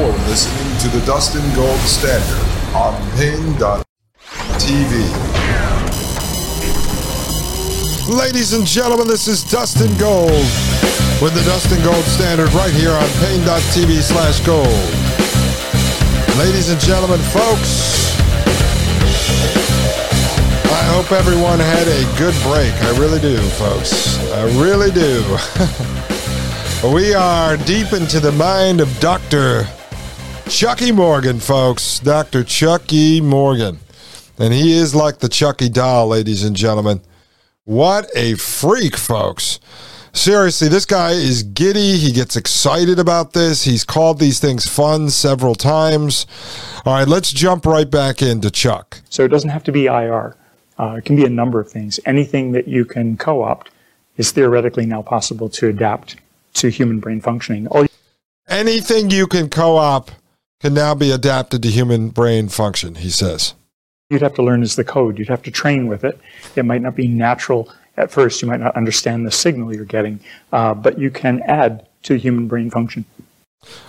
You're listening to the Dustin Gold Standard on Paine.tv. Ladies and gentlemen, this is Dustin Gold with the Dustin Gold Standard right here on Paine.tv slash gold. Ladies and gentlemen, folks, I hope everyone had a good break. I really do, folks. I really do. we are deep into the mind of Dr. Chucky Morgan, folks. Dr. Chucky Morgan. And he is like the Chucky doll, ladies and gentlemen. What a freak, folks. Seriously, this guy is giddy. He gets excited about this. He's called these things fun several times. All right, let's jump right back into Chuck. So it doesn't have to be IR. Uh, it can be a number of things. Anything that you can co opt is theoretically now possible to adapt to human brain functioning. All Anything you can co op can now be adapted to human brain function, he says. You'd have to learn is the code. You'd have to train with it. It might not be natural at first. You might not understand the signal you're getting, uh, but you can add to human brain function.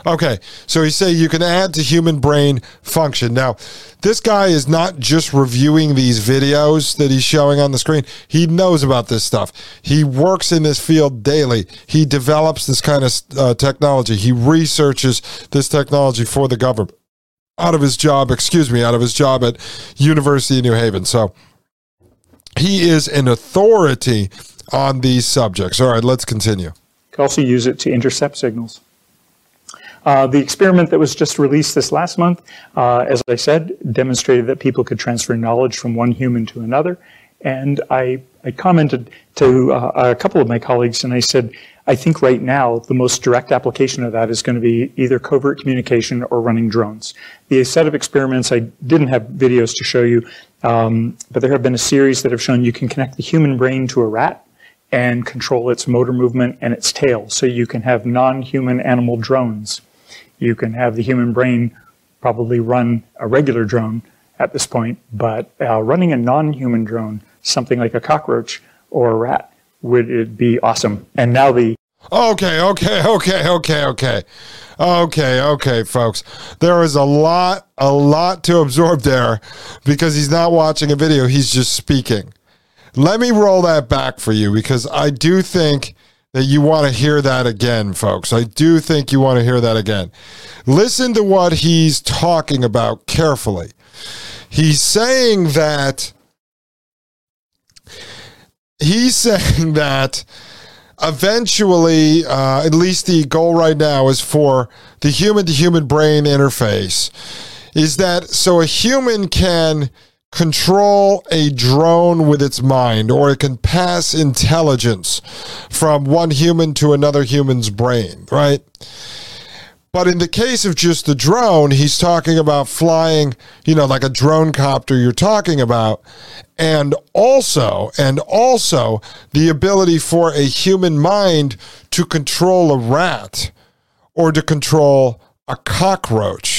Okay, so he say you can add to human brain function. Now, this guy is not just reviewing these videos that he's showing on the screen. He knows about this stuff. He works in this field daily. He develops this kind of uh, technology. He researches this technology for the government out of his job. Excuse me, out of his job at University of New Haven. So he is an authority on these subjects. All right, let's continue. You can also use it to intercept signals. Uh, the experiment that was just released this last month, uh, as I said, demonstrated that people could transfer knowledge from one human to another. And I, I commented to uh, a couple of my colleagues and I said, I think right now the most direct application of that is going to be either covert communication or running drones. The set of experiments, I didn't have videos to show you, um, but there have been a series that have shown you can connect the human brain to a rat and control its motor movement and its tail. So you can have non-human animal drones you can have the human brain probably run a regular drone at this point, but uh, running a non-human drone, something like a cockroach or a rat, would it be awesome? And now the Okay, okay, okay, okay, okay. Okay, okay, folks. There is a lot, a lot to absorb there because he's not watching a video, he's just speaking. Let me roll that back for you because I do think that you want to hear that again, folks. I do think you want to hear that again. Listen to what he's talking about carefully. He's saying that he's saying that eventually, uh, at least the goal right now is for the human to human brain interface. Is that so a human can control a drone with its mind, or it can pass intelligence from one human to another human's brain, right? But in the case of just the drone, he's talking about flying, you know, like a drone copter you're talking about. And also, and also the ability for a human mind to control a rat or to control a cockroach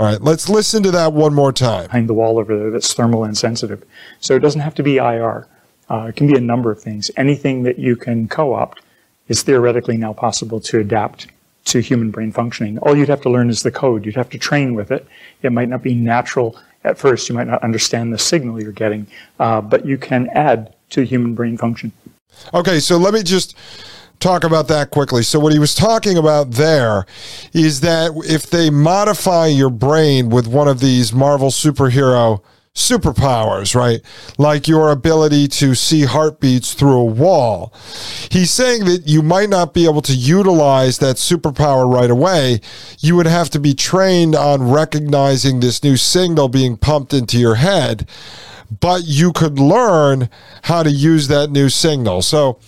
all right, let's listen to that one more time. Behind the wall over there that's thermal insensitive. So it doesn't have to be IR. Uh, it can be a number of things. Anything that you can co-opt is theoretically now possible to adapt to human brain functioning. All you'd have to learn is the code. You'd have to train with it. It might not be natural at first. You might not understand the signal you're getting, uh, but you can add to human brain function. Okay, so let me just talk about that quickly. So, what he was talking about there is that if they modify your brain with one of these Marvel superhero superpowers, right? Like your ability to see heartbeats through a wall. He's saying that you might not be able to utilize that superpower right away. You would have to be trained on recognizing this new signal being pumped into your head, but you could learn how to use that new signal. So,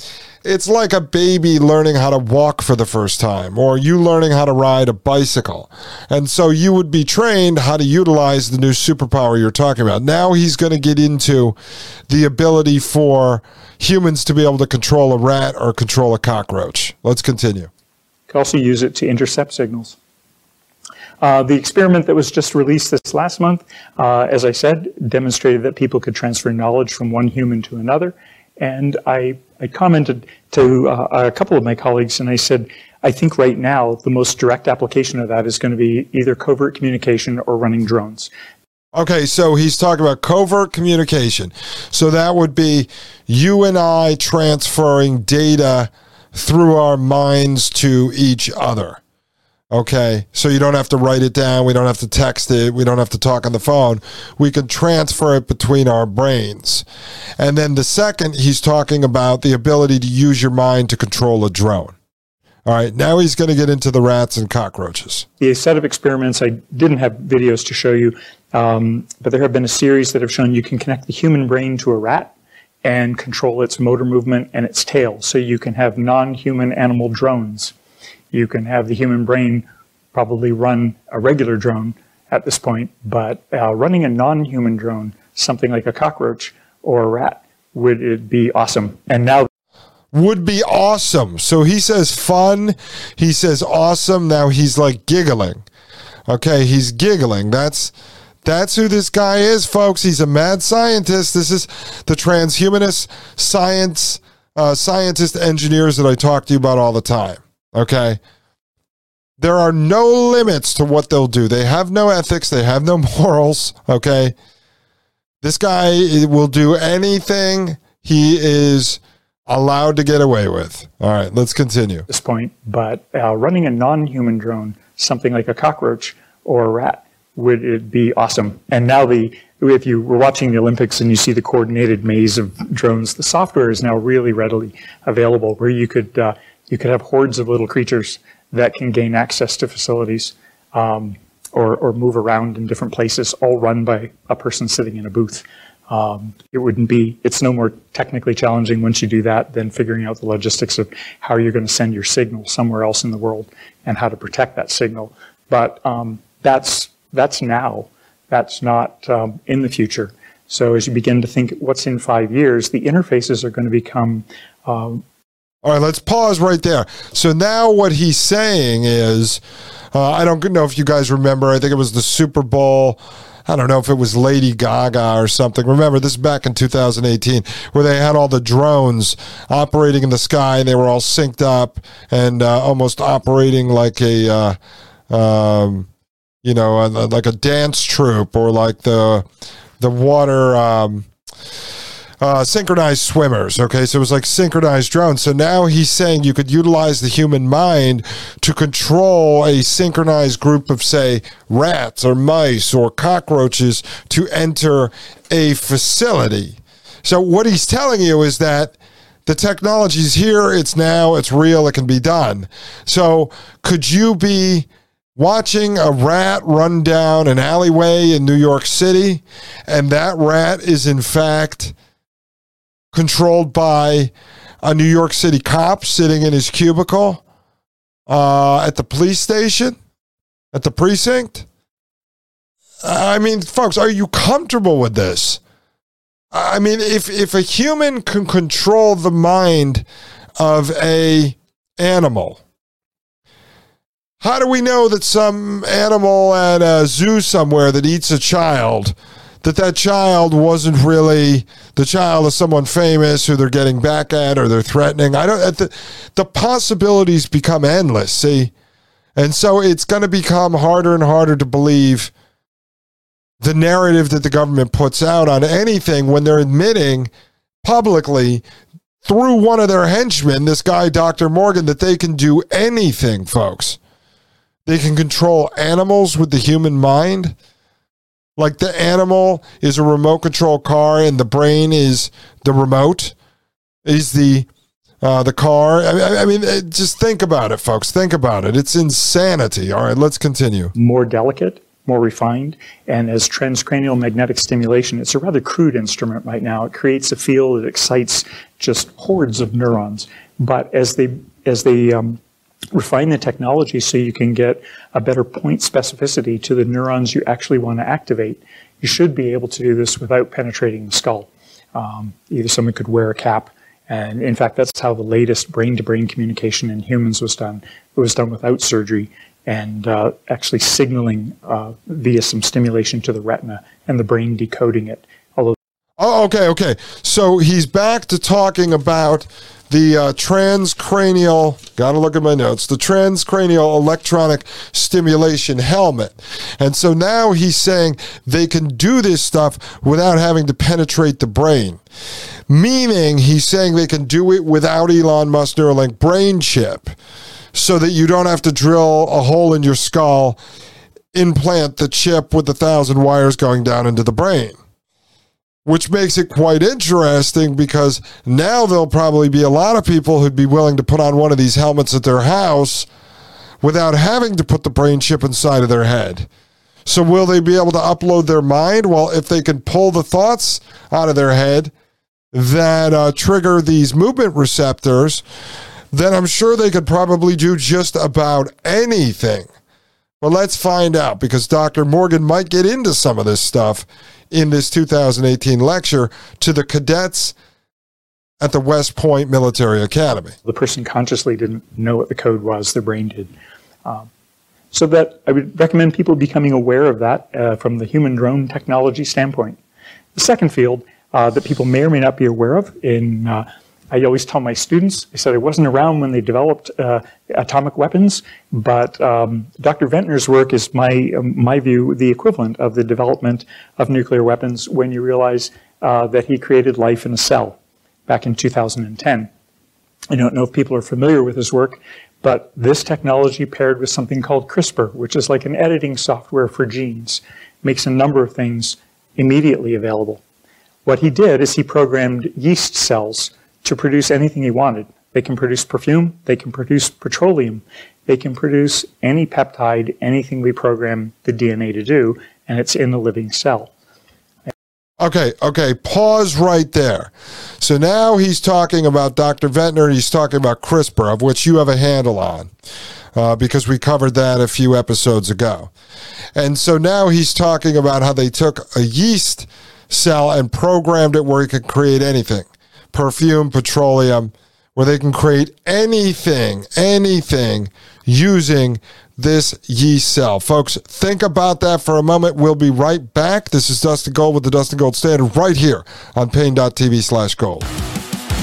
it's like a baby learning how to walk for the first time or you learning how to ride a bicycle. And so you would be trained how to utilize the new superpower you're talking about. Now he's going to get into the ability for humans to be able to control a rat or control a cockroach. Let's continue. You can also use it to intercept signals. Uh, the experiment that was just released this last month, uh, as I said, demonstrated that people could transfer knowledge from one human to another. And I, I commented to uh, a couple of my colleagues and I said, I think right now the most direct application of that is going to be either covert communication or running drones. Okay, so he's talking about covert communication. So that would be you and I transferring data through our minds to each other. Okay, so you don't have to write it down. We don't have to text it. We don't have to talk on the phone. We can transfer it between our brains. And then the second, he's talking about the ability to use your mind to control a drone. All right, now he's going to get into the rats and cockroaches. The set of experiments, I didn't have videos to show you, um, but there have been a series that have shown you can connect the human brain to a rat and control its motor movement and its tail. So you can have non human animal drones you can have the human brain probably run a regular drone at this point, but uh, running a non-human drone, something like a cockroach or a rat, would it be awesome? And now would be awesome. So he says fun, he says awesome. Now he's like giggling. Okay, he's giggling. That's that's who this guy is, folks. He's a mad scientist. This is the transhumanist science uh, scientist engineers that I talk to you about all the time. Okay. There are no limits to what they'll do. They have no ethics, they have no morals. Okay. This guy will do anything he is allowed to get away with. All right, let's continue. This point, but uh, running a non human drone, something like a cockroach or a rat, would it be awesome? And now the if you were watching the Olympics and you see the coordinated maze of drones, the software is now really readily available where you could uh, you could have hordes of little creatures that can gain access to facilities um, or, or move around in different places, all run by a person sitting in a booth. Um, it wouldn't be, it's no more technically challenging once you do that than figuring out the logistics of how you're going to send your signal somewhere else in the world and how to protect that signal. But um, that's, that's now. That's not um, in the future. So as you begin to think what's in five years, the interfaces are going to become um, all right, let's pause right there. So now what he's saying is, uh, I don't know if you guys remember. I think it was the Super Bowl. I don't know if it was Lady Gaga or something. Remember, this is back in 2018, where they had all the drones operating in the sky, and they were all synced up and uh, almost operating like a, uh, um, you know, like a dance troupe or like the the water. Um, uh, synchronized swimmers. Okay, so it was like synchronized drones. So now he's saying you could utilize the human mind to control a synchronized group of, say, rats or mice or cockroaches to enter a facility. So what he's telling you is that the technology's here, it's now, it's real, it can be done. So could you be watching a rat run down an alleyway in New York City and that rat is in fact controlled by a New York City cop sitting in his cubicle uh, at the police station, at the precinct. I mean, folks, are you comfortable with this? I mean, if if a human can control the mind of a animal, how do we know that some animal at a zoo somewhere that eats a child that that child wasn't really the child of someone famous who they're getting back at or they're threatening. I don't. The, the possibilities become endless. See, and so it's going to become harder and harder to believe the narrative that the government puts out on anything when they're admitting publicly through one of their henchmen, this guy, Dr. Morgan, that they can do anything, folks. They can control animals with the human mind. Like the animal is a remote control car and the brain is the remote, is the uh, the car. I mean, I mean, uh, just think about it, folks. Think about it. It's insanity. All right, let's continue. More delicate, more refined, and as transcranial magnetic stimulation, it's a rather crude instrument right now. It creates a field that excites just hordes of neurons. But as they as they um, refine the technology so you can get a better point specificity to the neurons you actually want to activate. You should be able to do this without penetrating the skull. Um, either someone could wear a cap, and in fact, that's how the latest brain-to-brain communication in humans was done. It was done without surgery and uh, actually signaling uh, via some stimulation to the retina and the brain decoding it. Although, oh, okay, okay. So he's back to talking about the uh, transcranial, got to look at my notes, the transcranial electronic stimulation helmet. And so now he's saying they can do this stuff without having to penetrate the brain. Meaning he's saying they can do it without Elon Musk Neuralink brain chip so that you don't have to drill a hole in your skull, implant the chip with a thousand wires going down into the brain which makes it quite interesting because now there'll probably be a lot of people who'd be willing to put on one of these helmets at their house without having to put the brain chip inside of their head. So will they be able to upload their mind? Well, if they can pull the thoughts out of their head that uh, trigger these movement receptors, then I'm sure they could probably do just about anything. But let's find out because Dr. Morgan might get into some of this stuff in this 2018 lecture to the cadets at the West Point Military Academy. The person consciously didn't know what the code was, their brain did. Um, so that I would recommend people becoming aware of that uh, from the human drone technology standpoint. The second field uh, that people may or may not be aware of in uh, I always tell my students, I said I wasn't around when they developed uh, atomic weapons, but um, Dr. Venter's work is my, my view, the equivalent of the development of nuclear weapons when you realize uh, that he created life in a cell back in 2010. I don't know if people are familiar with his work, but this technology paired with something called CRISPR, which is like an editing software for genes, makes a number of things immediately available. What he did is he programmed yeast cells to produce anything he wanted. They can produce perfume, they can produce petroleum, they can produce any peptide, anything we program the DNA to do, and it's in the living cell. Okay, okay, pause right there. So now he's talking about Dr. Venter, he's talking about CRISPR, of which you have a handle on, uh, because we covered that a few episodes ago. And so now he's talking about how they took a yeast cell and programmed it where it could create anything perfume, petroleum, where they can create anything, anything using this yeast cell. Folks, think about that for a moment. We'll be right back. This is Dustin Gold with the Dustin Gold Standard right here on Paine.tv slash gold.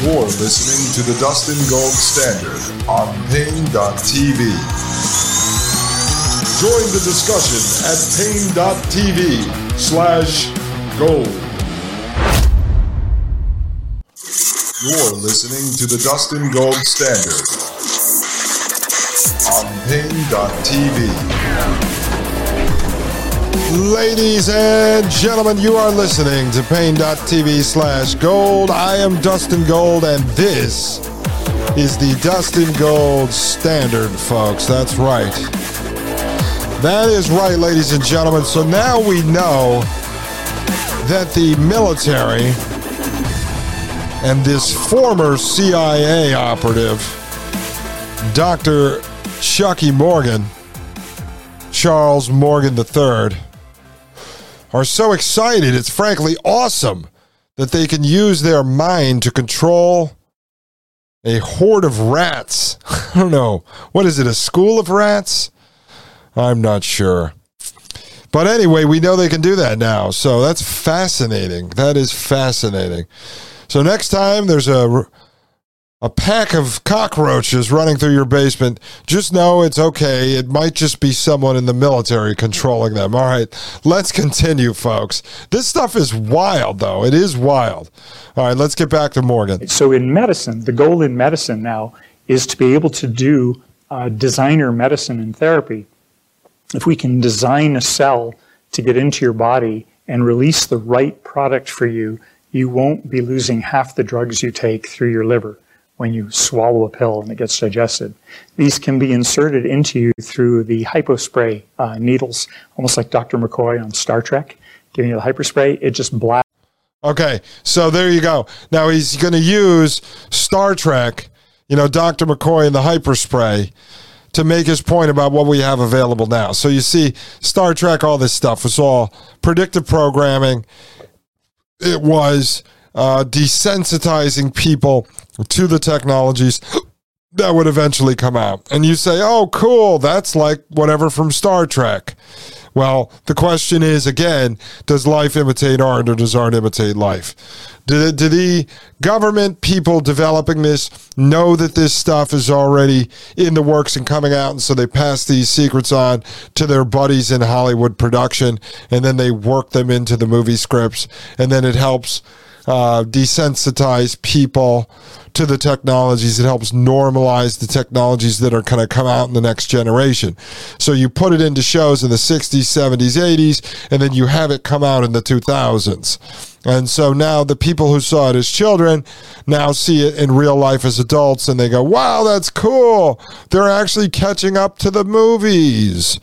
You're listening to the Dustin Gold Standard on Paine.tv. Join the discussion at Paine.tv slash gold. You're listening to the Dustin Gold Standard on Paine.tv. Ladies and gentlemen, you are listening to Paine.tv slash gold. I am Dustin Gold, and this is the Dustin Gold Standard, folks. That's right. That is right, ladies and gentlemen. So now we know that the military and this former CIA operative, Dr. Chucky Morgan, Charles Morgan III, are so excited. It's frankly awesome that they can use their mind to control a horde of rats. I don't know. What is it, a school of rats? I'm not sure. But anyway, we know they can do that now. So that's fascinating. That is fascinating. So next time there's a a pack of cockroaches running through your basement, just know it's okay. It might just be someone in the military controlling them. All right, let's continue, folks. This stuff is wild, though. It is wild. All right, let's get back to Morgan. So, in medicine, the goal in medicine now is to be able to do uh, designer medicine and therapy. If we can design a cell to get into your body and release the right product for you you won't be losing half the drugs you take through your liver when you swallow a pill and it gets digested. These can be inserted into you through the hypospray uh, needles, almost like Dr. McCoy on Star Trek, giving you the hyperspray. It just blasts. Okay, so there you go. Now he's going to use Star Trek, you know, Dr. McCoy and the hyperspray to make his point about what we have available now. So you see, Star Trek, all this stuff was all predictive programming it was uh, desensitizing people to the technologies that would eventually come out. And you say, oh, cool, that's like whatever from Star Trek. Well, the question is again, does life imitate art or does art imitate life? Do, do the government people developing this know that this stuff is already in the works and coming out, and so they pass these secrets on to their buddies in Hollywood production, and then they work them into the movie scripts, and then it helps uh, desensitize people to the technologies. It helps normalize the technologies that are going to come out in the next generation. So you put it into shows in the 60s, 70s, 80s, and then you have it come out in the 2000s. And so now the people who saw it as children now see it in real life as adults and they go, wow, that's cool. They're actually catching up to the movies.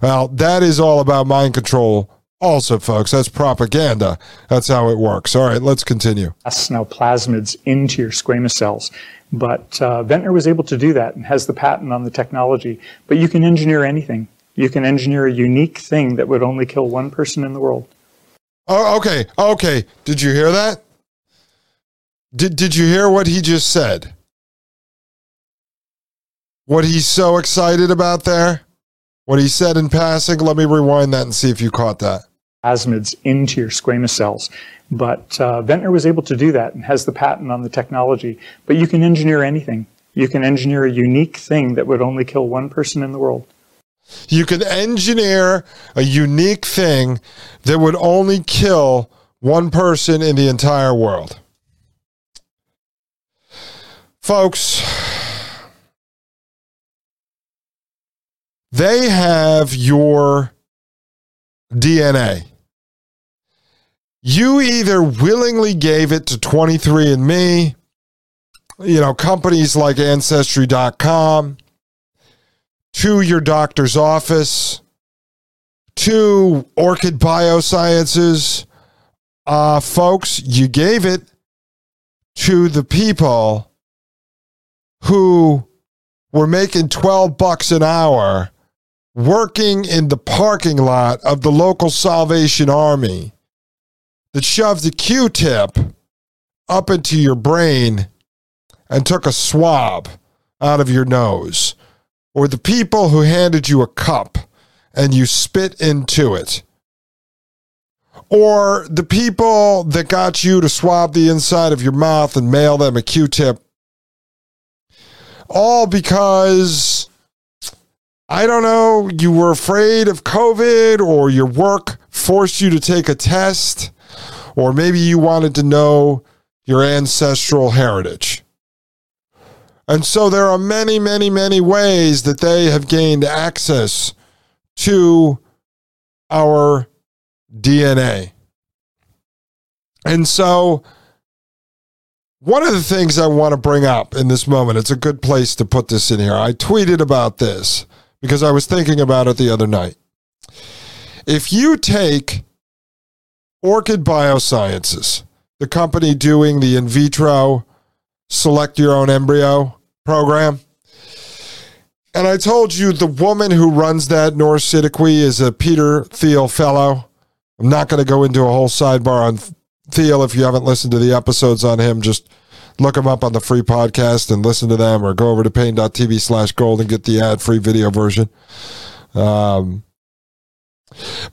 Well, that is all about mind control also, folks, that's propaganda. That's how it works. All right, let's continue. Now, plasmids into your squamous cells. But uh, Venter was able to do that and has the patent on the technology. But you can engineer anything. You can engineer a unique thing that would only kill one person in the world. Oh, okay. Okay. Did you hear that? Did, did you hear what he just said? What he's so excited about there? What he said in passing? Let me rewind that and see if you caught that plasmids into your squamous cells. But uh, Venter was able to do that and has the patent on the technology. But you can engineer anything. You can engineer a unique thing that would only kill one person in the world. You can engineer a unique thing that would only kill one person in the entire world. Folks, they have your DNA. You either willingly gave it to 23andMe, you know, companies like Ancestry.com, to your doctor's office, to Orchid Biosciences. Uh, folks, you gave it to the people who were making 12 bucks an hour working in the parking lot of the local Salvation Army that shoved a Q tip up into your brain and took a swab out of your nose, or the people who handed you a cup and you spit into it, or the people that got you to swab the inside of your mouth and mail them a Q tip, all because I don't know, you were afraid of COVID or your work forced you to take a test, or maybe you wanted to know your ancestral heritage. And so there are many, many, many ways that they have gained access to our DNA. And so, one of the things I want to bring up in this moment, it's a good place to put this in here. I tweeted about this because I was thinking about it the other night. If you take Orchid Biosciences, the company doing the in vitro select your own embryo program, and I told you the woman who runs that, Nora is a Peter Thiel fellow. I'm not going to go into a whole sidebar on Thiel. If you haven't listened to the episodes on him, just look them up on the free podcast and listen to them or go over to Paine.tv slash gold and get the ad free video version. Um,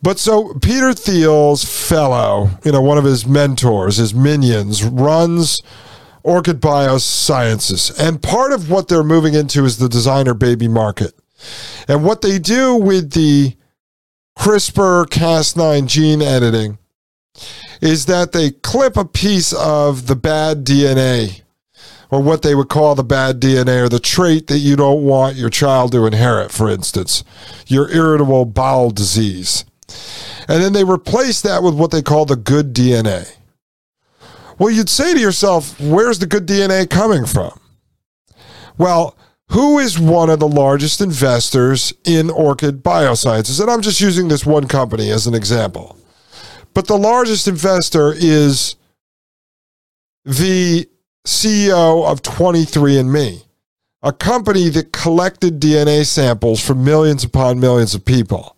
but so Peter Thiel's fellow, you know, one of his mentors, his minions, runs Orchid Biosciences. And part of what they're moving into is the designer baby market. And what they do with the CRISPR Cas9 gene editing is that they clip a piece of the bad DNA or what they would call the bad DNA or the trait that you don't want your child to inherit, for instance, your irritable bowel disease. And then they replace that with what they call the good DNA. Well, you'd say to yourself, where's the good DNA coming from? Well, who is one of the largest investors in Orchid Biosciences? And I'm just using this one company as an example. But the largest investor is the CEO of 23andMe, a company that collected DNA samples from millions upon millions of people.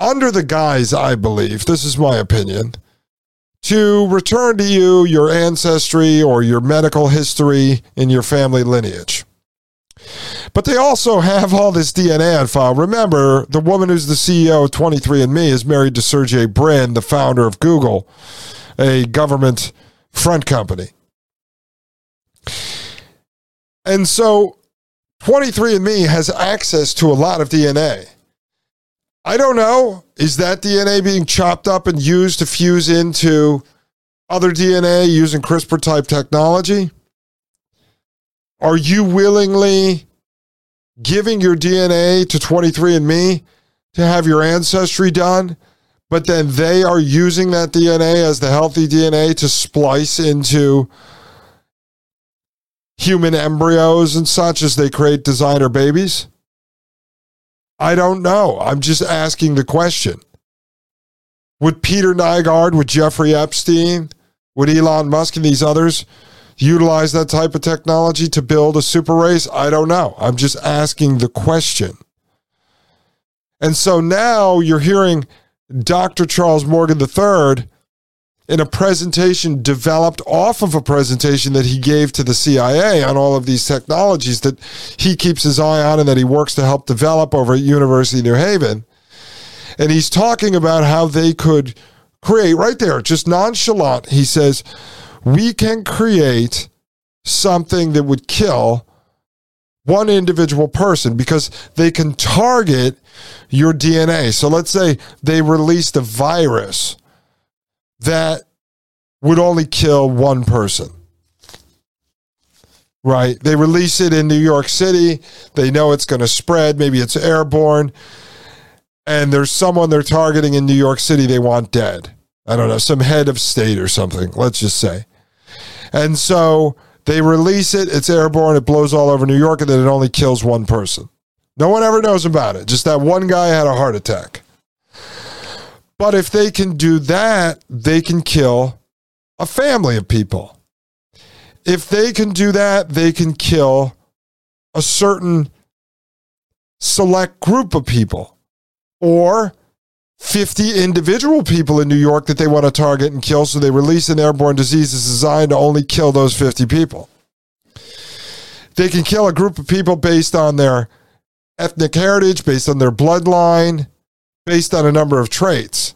Under the guise, I believe, this is my opinion, to return to you your ancestry or your medical history in your family lineage. But they also have all this DNA on file. Remember, the woman who's the CEO of 23andMe is married to Sergey Brin, the founder of Google, a government front company. And so 23andMe has access to a lot of DNA. I don't know. Is that DNA being chopped up and used to fuse into other DNA using CRISPR type technology? Are you willingly giving your DNA to 23andMe to have your ancestry done? But then they are using that DNA as the healthy DNA to splice into human embryos and such as they create designer babies? I don't know. I'm just asking the question. Would Peter Nygard, would Jeffrey Epstein, would Elon Musk and these others utilize that type of technology to build a super race? I don't know. I'm just asking the question. And so now you're hearing Dr. Charles Morgan III in a presentation developed off of a presentation that he gave to the CIA on all of these technologies that he keeps his eye on and that he works to help develop over at University of New Haven. And he's talking about how they could create right there, just nonchalant. He says, We can create something that would kill one individual person because they can target your DNA. So let's say they released a virus that would only kill one person. Right? They release it in New York City. They know it's going to spread. Maybe it's airborne. And there's someone they're targeting in New York City they want dead. I don't know, some head of state or something, let's just say. And so they release it, it's airborne, it blows all over New York, and then it only kills one person. No one ever knows about it. Just that one guy had a heart attack. But if they can do that, they can kill a family of people. If they can do that, they can kill a certain select group of people or 50 individual people in New York that they want to target and kill. So they release an airborne disease that's designed to only kill those 50 people. They can kill a group of people based on their ethnic heritage, based on their bloodline, based on a number of traits.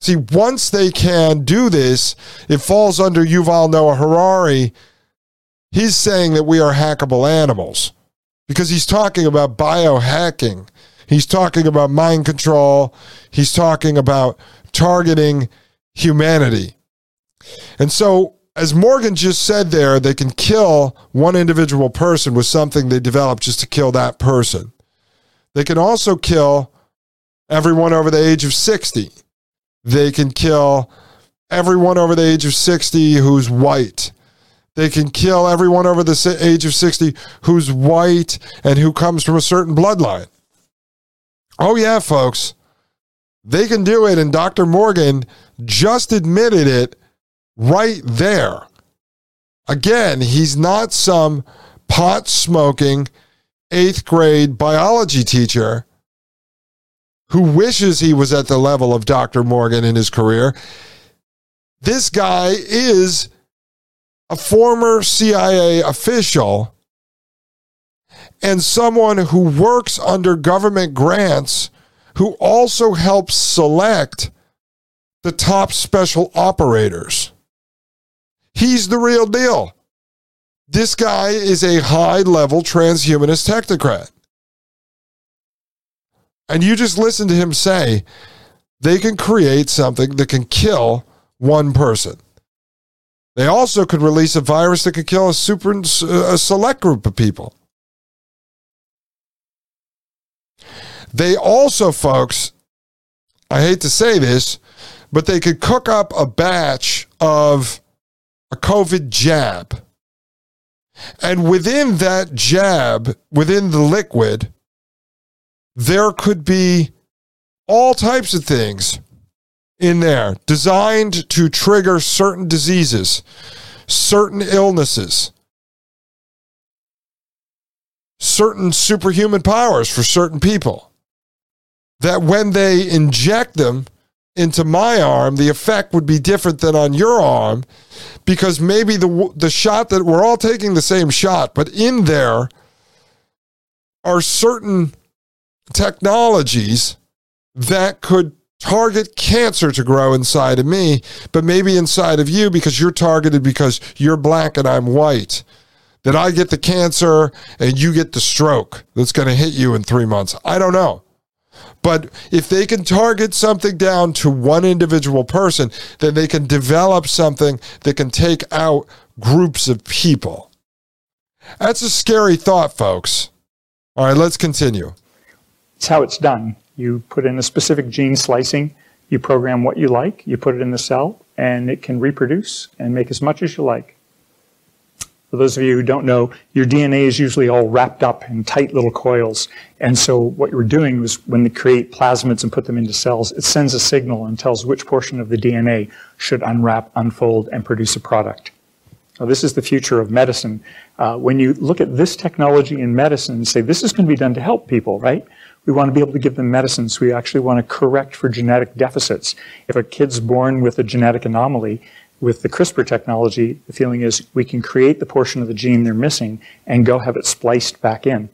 See, once they can do this, it falls under Yuval Noah Harari. He's saying that we are hackable animals because he's talking about biohacking. He's talking about mind control. He's talking about targeting humanity. And so, as Morgan just said there, they can kill one individual person with something they developed just to kill that person. They can also kill everyone over the age of 60. They can kill everyone over the age of 60 who's white. They can kill everyone over the age of 60 who's white and who comes from a certain bloodline. Oh, yeah, folks. They can do it. And Dr. Morgan just admitted it right there. Again, he's not some pot smoking eighth grade biology teacher who wishes he was at the level of Dr. Morgan in his career. This guy is a former CIA official and someone who works under government grants who also helps select the top special operators. He's the real deal. This guy is a high level transhumanist technocrat. And you just listen to him say they can create something that can kill one person. They also could release a virus that could kill a super a select group of people. They also, folks, I hate to say this, but they could cook up a batch of a COVID jab and within that jab, within the liquid, there could be all types of things in there designed to trigger certain diseases, certain illnesses, certain superhuman powers for certain people. That when they inject them into my arm, the effect would be different than on your arm because maybe the the shot that we're all taking the same shot, but in there are certain technologies that could target cancer to grow inside of me, but maybe inside of you because you're targeted because you're black and I'm white. That I get the cancer and you get the stroke that's going to hit you in three months. I don't know. But if they can target something down to one individual person, then they can develop something that can take out groups of people. That's a scary thought, folks. All right, let's continue. It's how it's done. You put in a specific gene slicing, you program what you like, you put it in the cell, and it can reproduce and make as much as you like. For those of you who don't know, your DNA is usually all wrapped up in tight little coils. And so what you're doing is when they create plasmids and put them into cells, it sends a signal and tells which portion of the DNA should unwrap, unfold, and produce a product. Now, this is the future of medicine. Uh, when you look at this technology in medicine and say, this is going to be done to help people, right? We want to be able to give them medicines. We actually want to correct for genetic deficits. If a kid's born with a genetic anomaly, with the CRISPR technology, the feeling is we can create the portion of the gene they're missing and go have it spliced back in.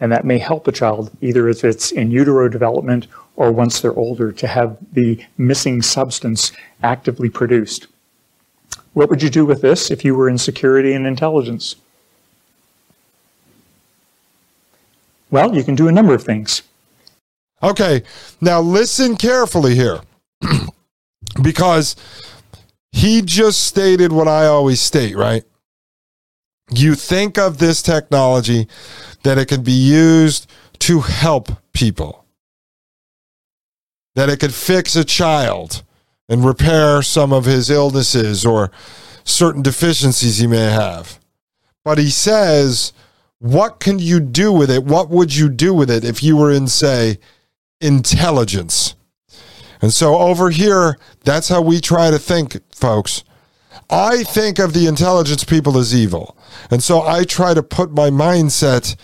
And that may help a child, either if it's in utero development or once they're older, to have the missing substance actively produced. What would you do with this if you were in security and intelligence? Well, you can do a number of things. Okay, now listen carefully here because he just stated what I always state, right? You think of this technology that it can be used to help people, that it could fix a child and repair some of his illnesses or certain deficiencies he may have. But he says, what can you do with it? What would you do with it if you were in, say, intelligence? And so over here, that's how we try to think, folks. I think of the intelligence people as evil. And so I try to put my mindset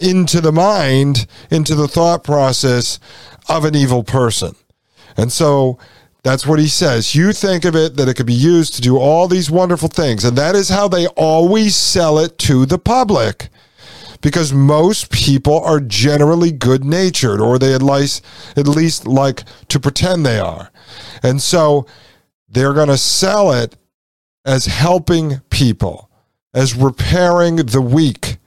into the mind, into the thought process of an evil person. And so that's what he says. You think of it that it could be used to do all these wonderful things. And that is how they always sell it to the public because most people are generally good natured or they at least, at least like to pretend they are. And so they're going to sell it as helping people, as repairing the weak.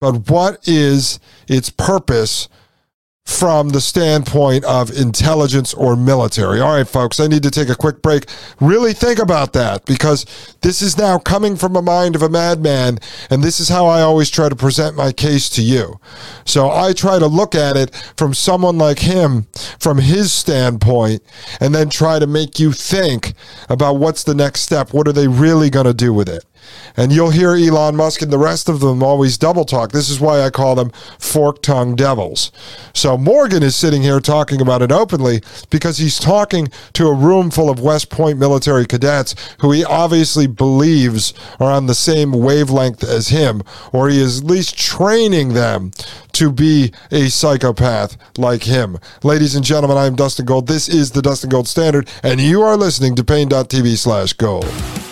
But what is its purpose from the standpoint of intelligence or military. All right, folks, I need to take a quick break. Really think about that because this is now coming from a mind of a madman, and this is how I always try to present my case to you. So I try to look at it from someone like him, from his standpoint, and then try to make you think about what's the next step. What are they really going to do with it? And you'll hear Elon Musk and the rest of them always double talk. This is why I call them fork tongue devils. So Morgan is sitting here talking about it openly because he's talking to a room full of West Point military cadets who he obviously believes are on the same wavelength as him, or he is at least training them to be a psychopath like him. Ladies and gentlemen, I am Dustin Gold. This is the Dustin Gold Standard, and you are listening to Paine.tv slash gold.